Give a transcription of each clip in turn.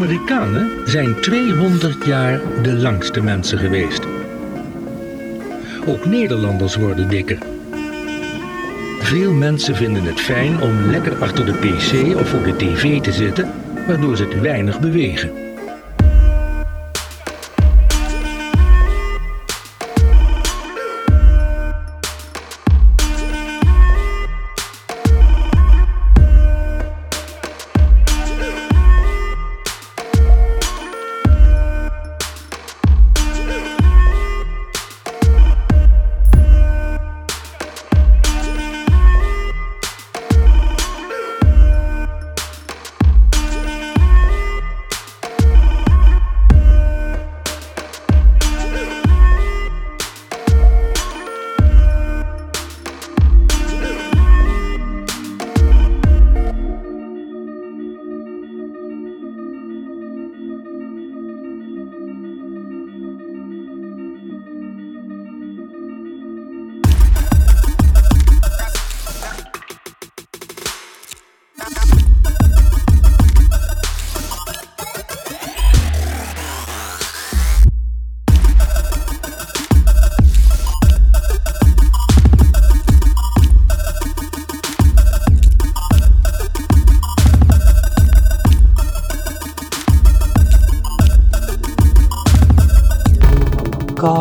Amerikanen zijn 200 jaar de langste mensen geweest. Ook Nederlanders worden dikker. Veel mensen vinden het fijn om lekker achter de pc of voor de tv te zitten, waardoor ze te weinig bewegen.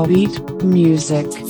Beat Music.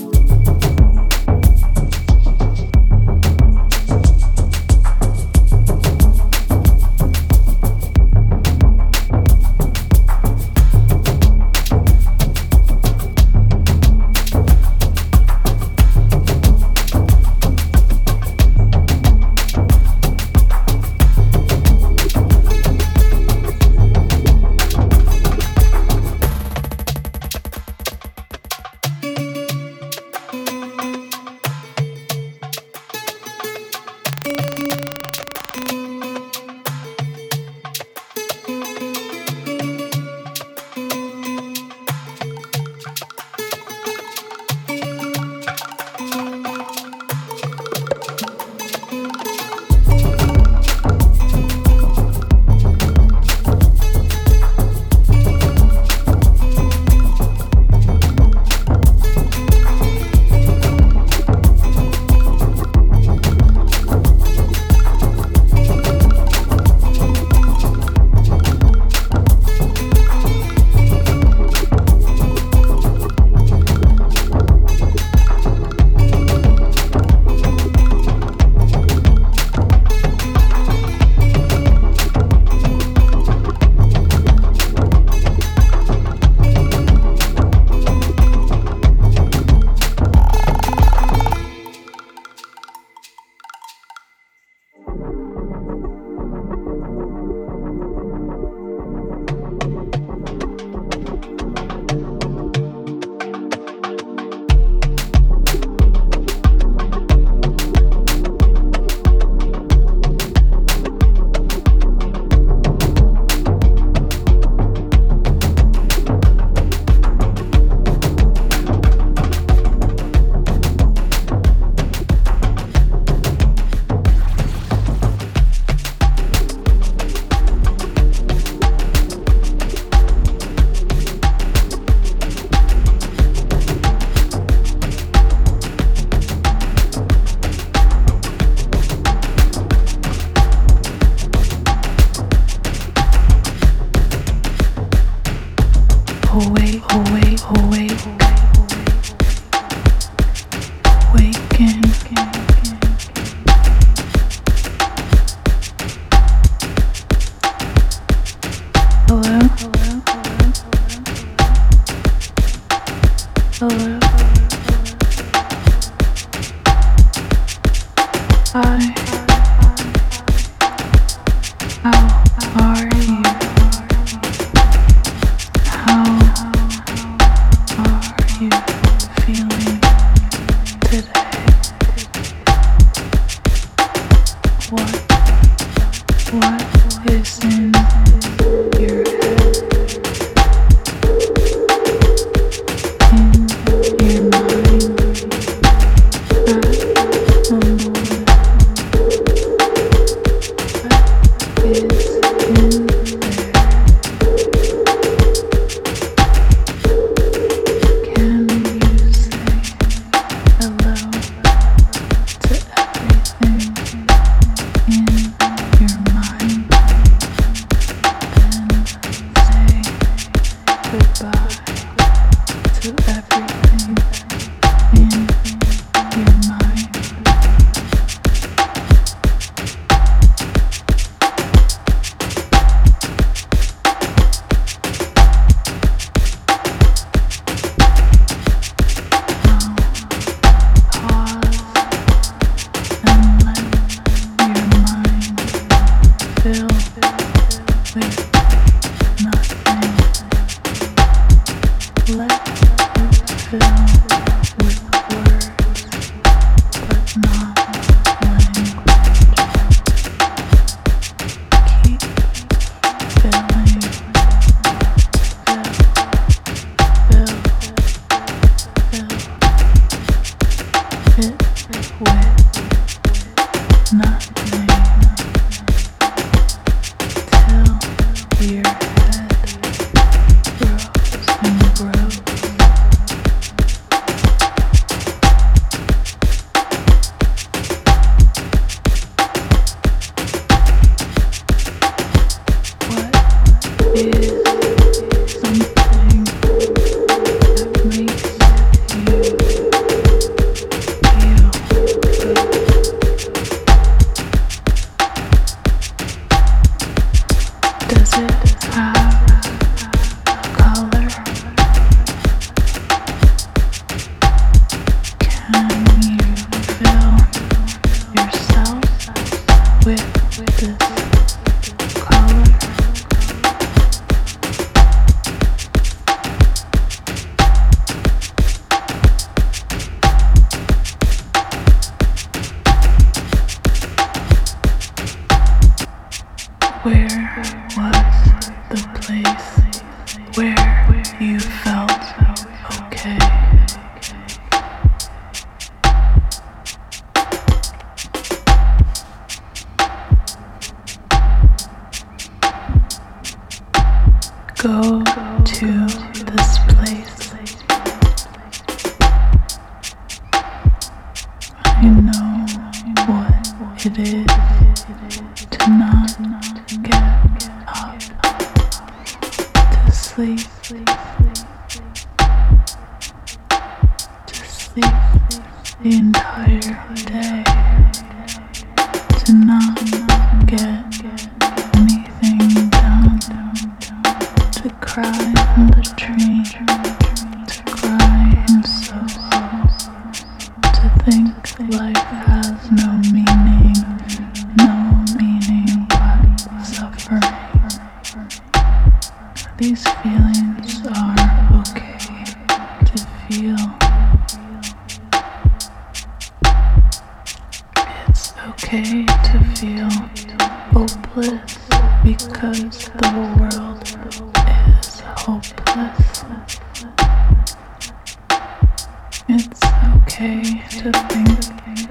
okay to think.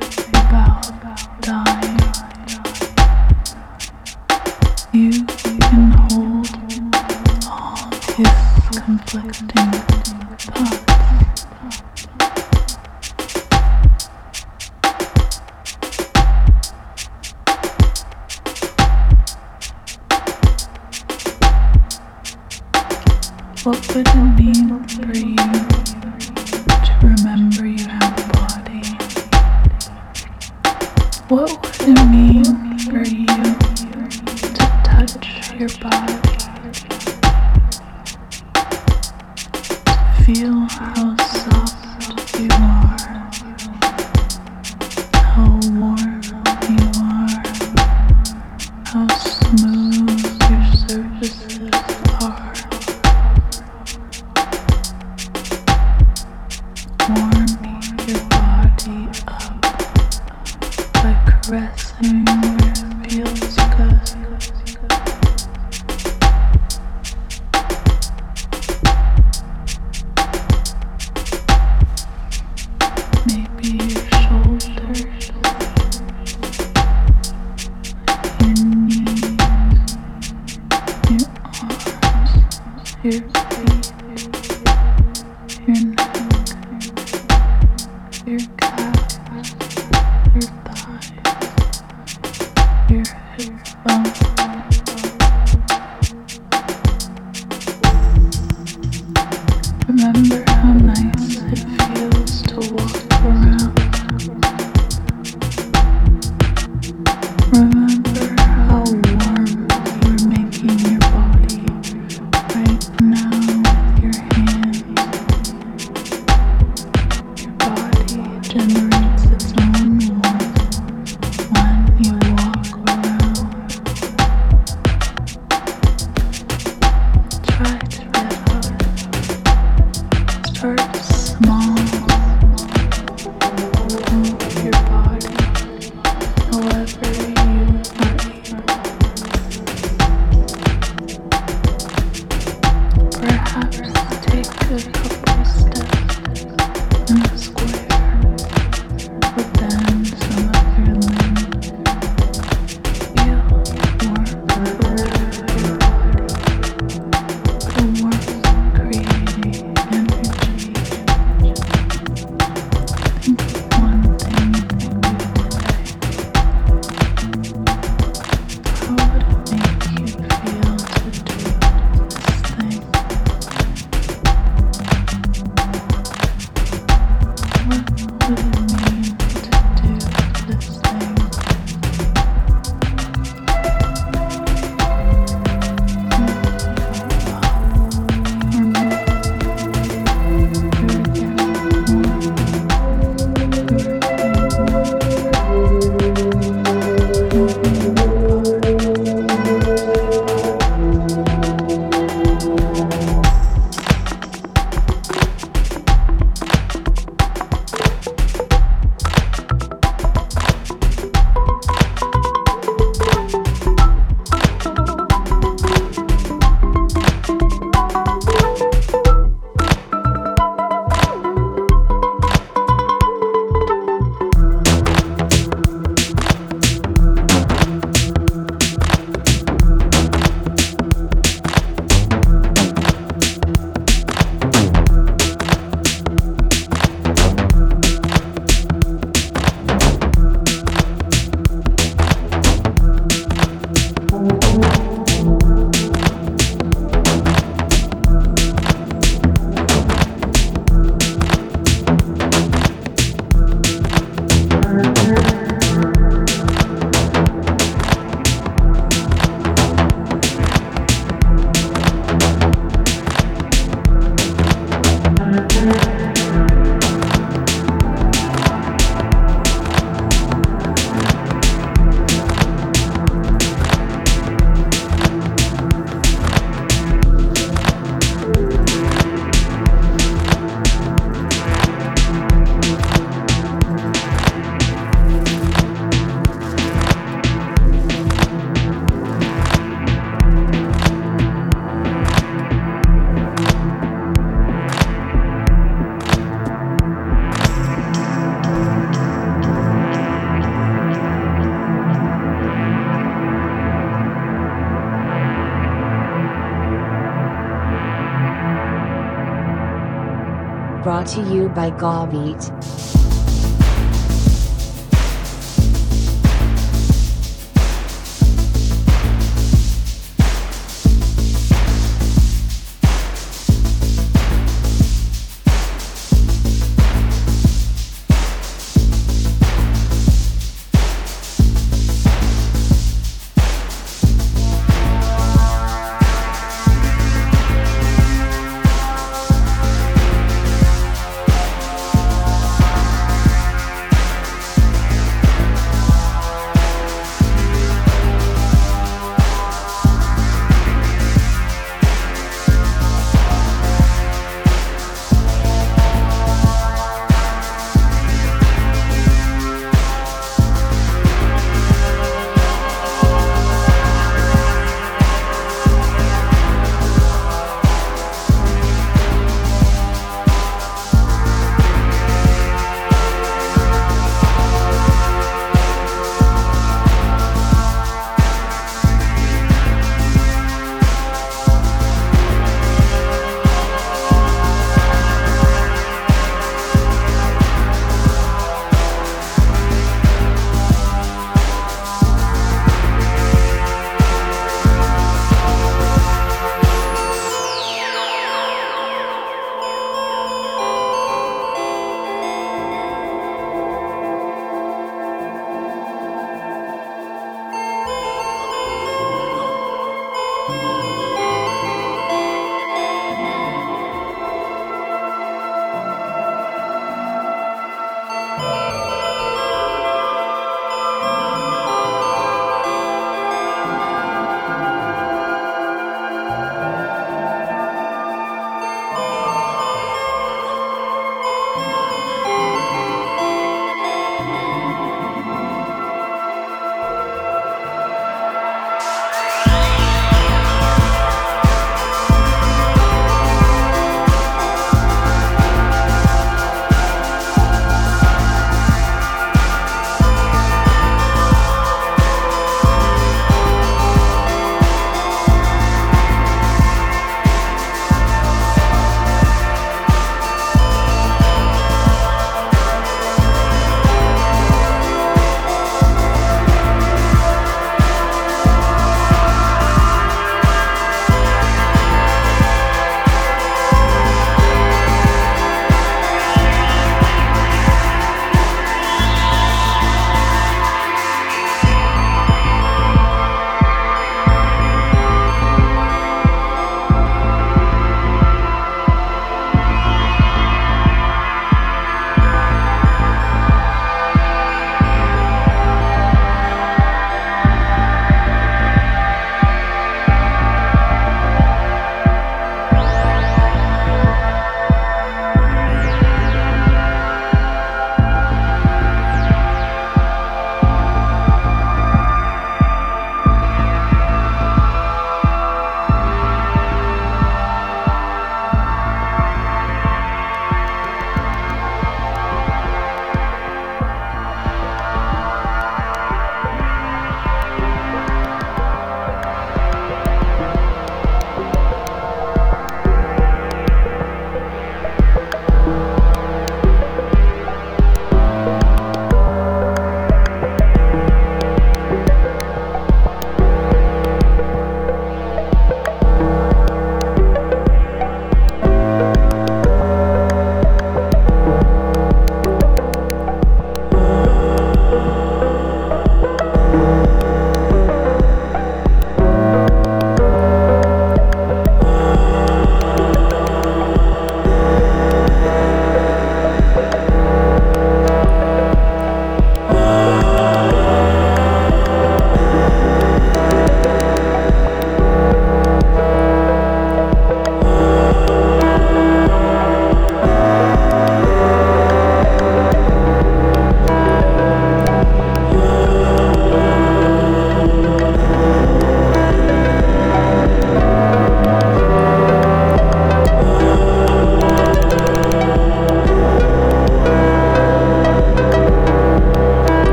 Brought to you by Gawbeat.